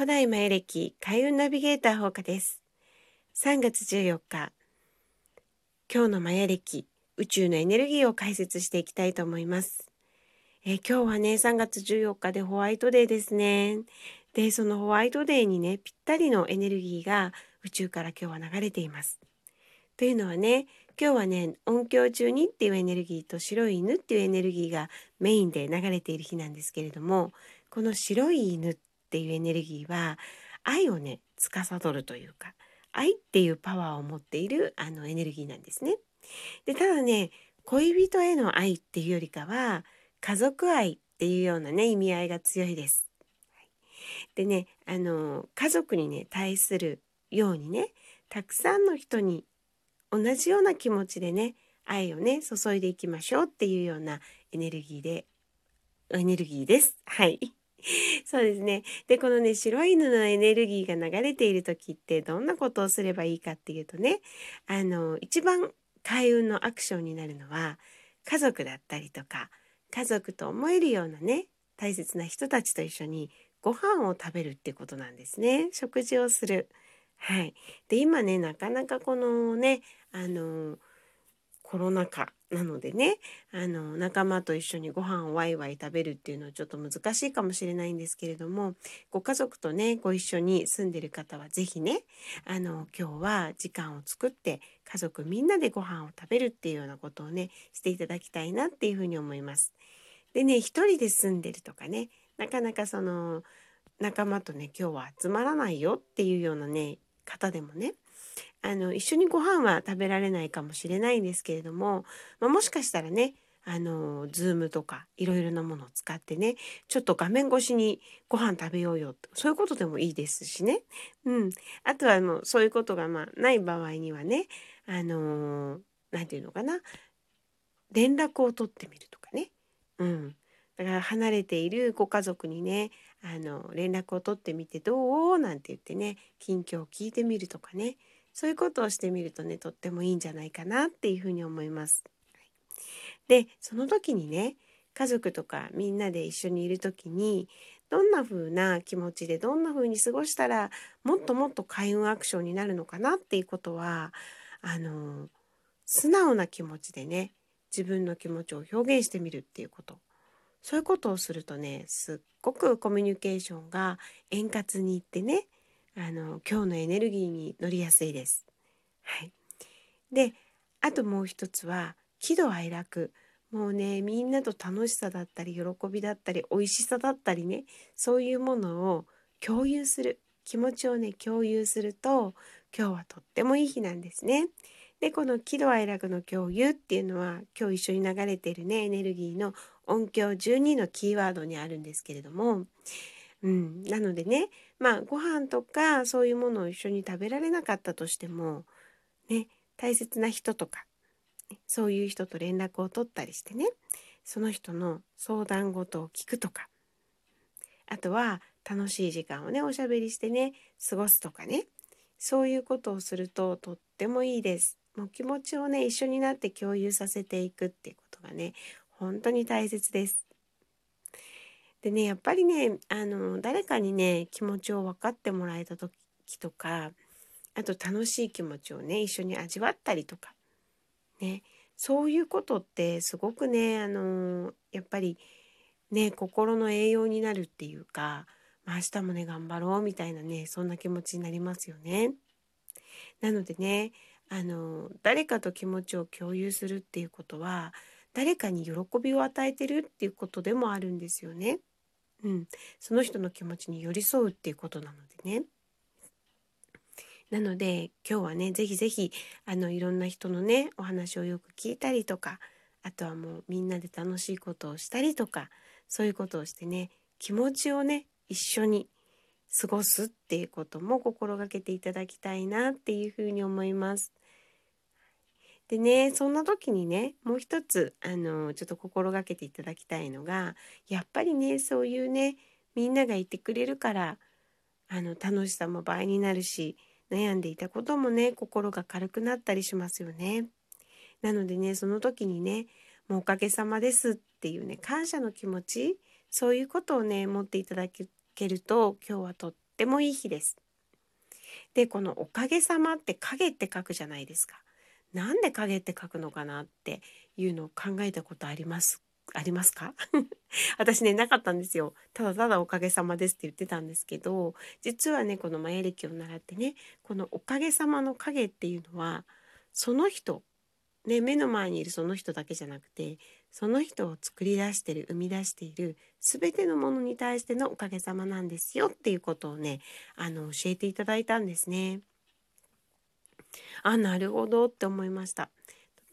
古代マヤ暦開運ナビゲーター放課です。3月14日、今日のマヤ暦宇宙のエネルギーを解説していきたいと思います。え今日はね、3月14日でホワイトデーですね。で、そのホワイトデーにね、ぴったりのエネルギーが宇宙から今日は流れています。というのはね、今日はね、音響中にっていうエネルギーと白い犬っていうエネルギーがメインで流れている日なんですけれども、この白い犬っていうエネルギーは愛をね、司るというか、愛っていうパワーを持っているあのエネルギーなんですね。で、ただね、恋人への愛っていうよりかは、家族愛っていうようなね、意味合いが強いです。でね、あの、家族にね、対するようにね、たくさんの人に同じような気持ちでね愛をね注いでいきましょうっていうようなエネルギーでエネルギーです。はい。そうですね。で、このね、白い犬のエネルギーが流れている時ってどんなことをすればいいかっていうとね、あの、一番開運のアクションになるのは、家族だったりとか、家族と思えるようなね、大切な人たちと一緒にご飯を食べるってことなんですね。食事をする。はい。で、今ね、なかなかこのね、あのコロナ禍なのでねあの仲間と一緒にご飯をワイワイ食べるっていうのはちょっと難しいかもしれないんですけれどもご家族とねご一緒に住んでる方は是非ねあの今日は時間を作って家族みんなでご飯を食べるっていうようなことをねしていただきたいなっていうふうに思います。でね一人で住んでるとかねなかなかその仲間とね今日は集まらないよっていうようなね方でもねあの一緒にご飯は食べられないかもしれないんですけれども、まあ、もしかしたらねあのズームとかいろいろなものを使ってねちょっと画面越しにご飯食べようよそういうことでもいいですしね、うん、あとはもうそういうことがまあない場合にはねあの何て言うのかな連絡を取ってみるとかね、うん、だから離れているご家族にねあの連絡を取ってみてどう？なんて言ってね近況を聞いてみるとかね。そういうことをしてみるとねとってもいいんじゃないかなっていうふうに思います。でその時にね家族とかみんなで一緒にいる時にどんな風な気持ちでどんな風に過ごしたらもっともっと開運アクションになるのかなっていうことはあの素直な気持ちでね自分の気持ちを表現してみるっていうことそういうことをするとねすっごくコミュニケーションが円滑にいってねあの今日のエネルギーに乗りやすいです。はい、であともう一つは喜怒哀楽もうねみんなと楽しさだったり喜びだったり美味しさだったりねそういうものを共有する気持ちをね共有すると今日はとってもいい日なんですね。でこの喜怒哀楽の共有っていうのは今日一緒に流れているねエネルギーの音響12のキーワードにあるんですけれどもうん、なのでねまあご飯とかそういうものを一緒に食べられなかったとしてもね大切な人とか、そういう人と連絡を取ったりしてねその人の相談事を聞くとかあとは楽しい時間をねおしゃべりしてね過ごすとかねそういうことをするととってもいいです。もう気持ちをね一緒になって共有させていくっていうことがね本当に大切です。でねやっぱりねあの誰かにね気持ちを分かってもらえた時とかあと楽しい気持ちをね一緒に味わったりとかねそういうことってすごくねあのやっぱりね心の栄養になるっていうか、まあ、明日もね頑張ろうみたいなねそんな気持ちになりますよね。なのでねあの誰かと気持ちを共有するっていうことは誰かに喜びを与えてるっていうことでもあるんですよね。うん、その人の気持ちに寄り添うっていうことなのでね。なので今日はね是非是非あのいろんな人のねお話をよく聞いたりとかあとはもうみんなで楽しいことをしたりとかそういうことをしてね気持ちをね一緒に過ごすっていうことも心がけていただきたいなっていうふうに思います。でねそんな時にねもう一つあのちょっと心がけていただきたいのがやっぱりねそういうねみんながいてくれるからあの楽しさも倍になるし悩んでいたこともね心が軽くなったりしますよね。なのでねその時にねもうおかげさまですっていうね感謝の気持ちそういうことをね持っていただけると今日はとっってもいい日です。でこの「おかげさま」って「影」って書くじゃないですか。なんで影って書くのかなっていうのを考えたことありますありますか？私ねなかったんですよただただおかげさまですって言ってたんですけど実はねこのマヤ歴を習ってねこのおかげさまの影っていうのはその人ね目の前にいるその人だけじゃなくてその人を作り出してる生み出している全てのものに対してのおかげさまなんですよっていうことをねあの教えていただいたんですね。あなるほどって思いました。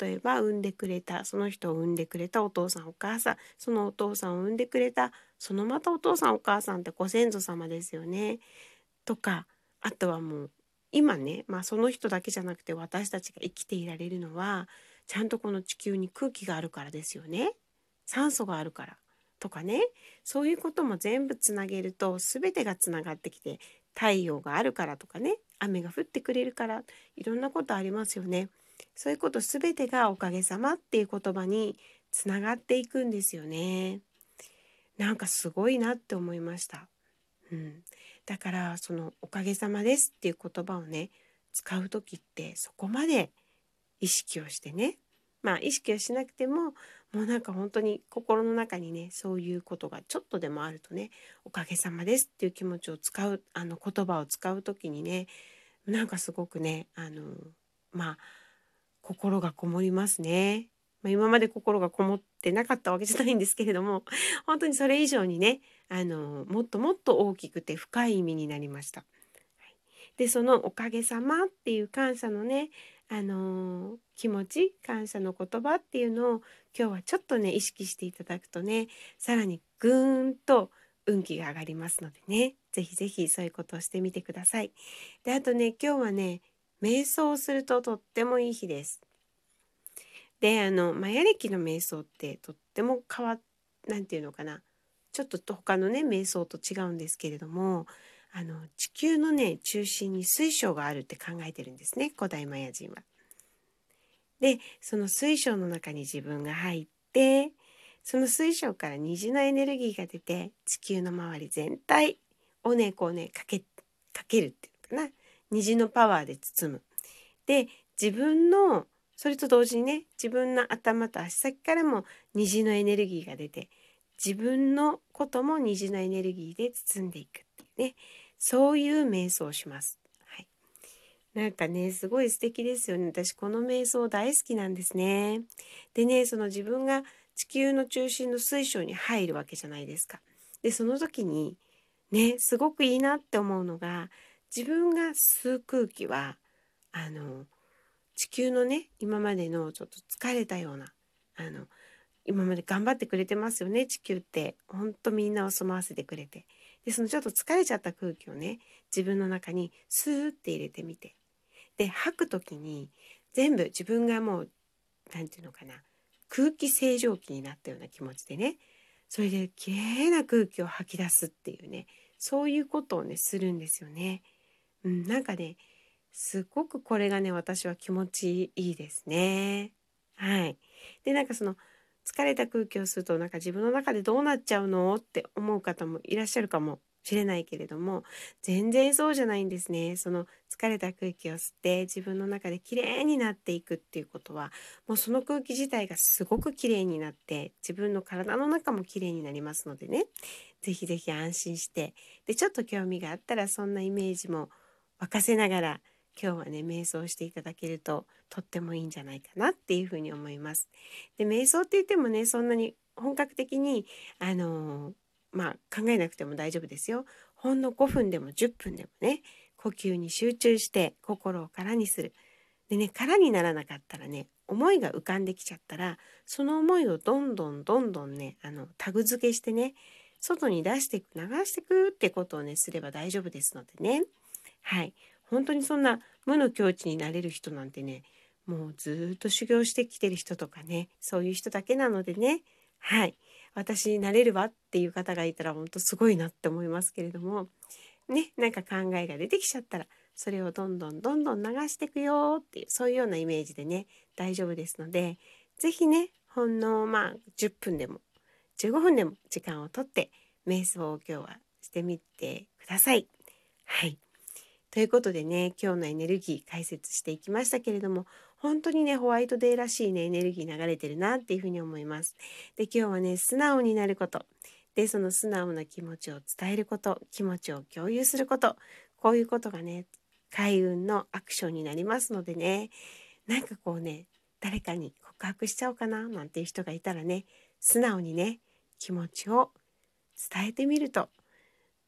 例えば産んでくれたその人を産んでくれたお父さんお母さんそのお父さんを産んでくれたそのまたお父さんお母さんってご先祖様ですよね。とかあとはもう今ね、まあ、その人だけじゃなくて私たちが生きていられるのはちゃんとこの地球に空気があるからですよね酸素があるからとかねそういうことも全部つなげると全てがつながってきて太陽があるからとかね雨が降ってくれるからいろんなことありますよね。そういうこと全てがおかげさまっていう言葉につながっていくんですよね。なんかすごいなって思いました。うん、だからその「おかげさまです」っていう言葉をね使う時ってそこまで意識をしてねまあ意識をしなくてももうなんか本当に心の中にねそういうことがちょっとでもあるとね「おかげさまです」っていう気持ちを使うあの言葉を使う時にねなんかすごくねあのまあ心がこもりますね。今まで心がこもってなかったわけじゃないんですけれども本当にそれ以上にねあのもっともっと大きくて深い意味になりました。でその「おかげさま」っていう感謝のねあの気持ち感謝の言葉っていうのを今日はちょっとね意識していただくとねさらにぐーんと運気が上がりますのでね是非是非そういうことをしてみてください。であとね今日はね瞑想をするととってもいい日です。であのマヤ暦の瞑想ってとっても変わなんていうのかなちょっと他のね瞑想と違うんですけれどもあの地球のね中心に水晶があるって考えてるんですね古代マヤ人は。でその水晶の中に自分が入ってその水晶から虹のエネルギーが出て地球の周り全体をねこうねかけかけるっていうかな虹のパワーで包む。で自分のそれと同時にね自分の頭と足先からも虹のエネルギーが出て自分のことも虹のエネルギーで包んでいくっていうねそういう瞑想をします。なんかねすごい素敵ですよね私この瞑想大好きなんですね。でねその自分が地球の中心の水晶に入るわけじゃないですか。でその時にねすごくいいなって思うのが自分が吸う空気はあの地球のね今までのちょっと疲れたようなあの今まで頑張ってくれてますよね地球ってほんとみんなを住まわせてくれてでそのちょっと疲れちゃった空気をね自分の中にスーって入れてみてで吐く時に全部自分がもう何て言うのかな空気清浄機になったような気持ちでねそれで綺麗な空気を吐き出すっていうねそういうことをねするんですよね。うん、なんかねすごくこれがね私は気持ちいいですね。はい。でなんかその疲れた空気を吸うとなんか自分の中でどうなっちゃうのって思う方もいらっしゃるかもしれないけれども全然そうじゃないんですね。その疲れた空気を吸って自分の中で綺麗になっていくっていうことはもうその空気自体がすごく綺麗になって自分の体の中も綺麗になりますのでね是非是非安心してでちょっと興味があったらそんなイメージも沸かせながら今日はね瞑想していただけるととってもいいんじゃないかなっていうふうに思います。で瞑想って言ってもねそんなに本格的にあのー、まあ考えなくても大丈夫ですよ。ほんの5分でも10分でもね呼吸に集中して心を空にする。でね空にならなかったらね思いが浮かんできちゃったらその思いをどんどんどんどんねあのタグ付けしてね外に出していく流していくってことをねすれば大丈夫ですのでねはい本当にそんな無の境地になれる人なんてねもうずっと修行してきてる人とかねそういう人だけなのでねはい私になれるわっていう方がいたら本当すごいなって思いますけれどもねなんか考えが出てきちゃったらそれをどんどんどんどん流していくよっていうそういうようなイメージでね大丈夫ですので是非ねほんのまあ10分でも15分でも時間をとって瞑想を今日はしてみてください。はいということでね今日のエネルギー解説していきましたけれども本当にねホワイトデーらしいねエネルギー流れてるなっていうふうに思います。で今日はね素直になることでその素直な気持ちを伝えること気持ちを共有することこういうことがね開運のアクションになりますのでねなんかこうね誰かに告白しちゃおうかななんていう人がいたらね素直にね気持ちを伝えてみると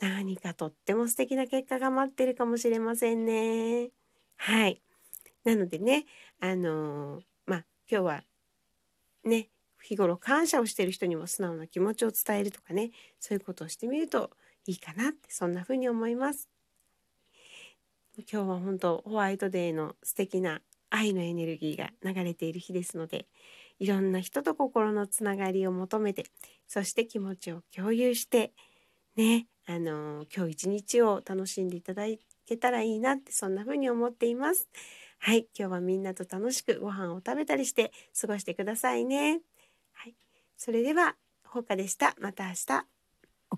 何かとっても素敵な結果が待ってるかもしれませんね。はい。なのでね、あのー、まあ、今日はね、日頃感謝をしている人にも素直な気持ちを伝えるとかね、そういうことをしてみるといいかなって、そんな風に思います。今日は本当ホワイトデーの素敵な愛のエネルギーが流れている日ですので、いろんな人と心のつながりを求めて、そして気持ちを共有して、ね、あの今日一日を楽しんでいただけたらいいなってそんな風に思っています。はい、今日はみんなと楽しくご飯を食べたりして過ごしてくださいね。はい、それでは、ほうかでした。また明日。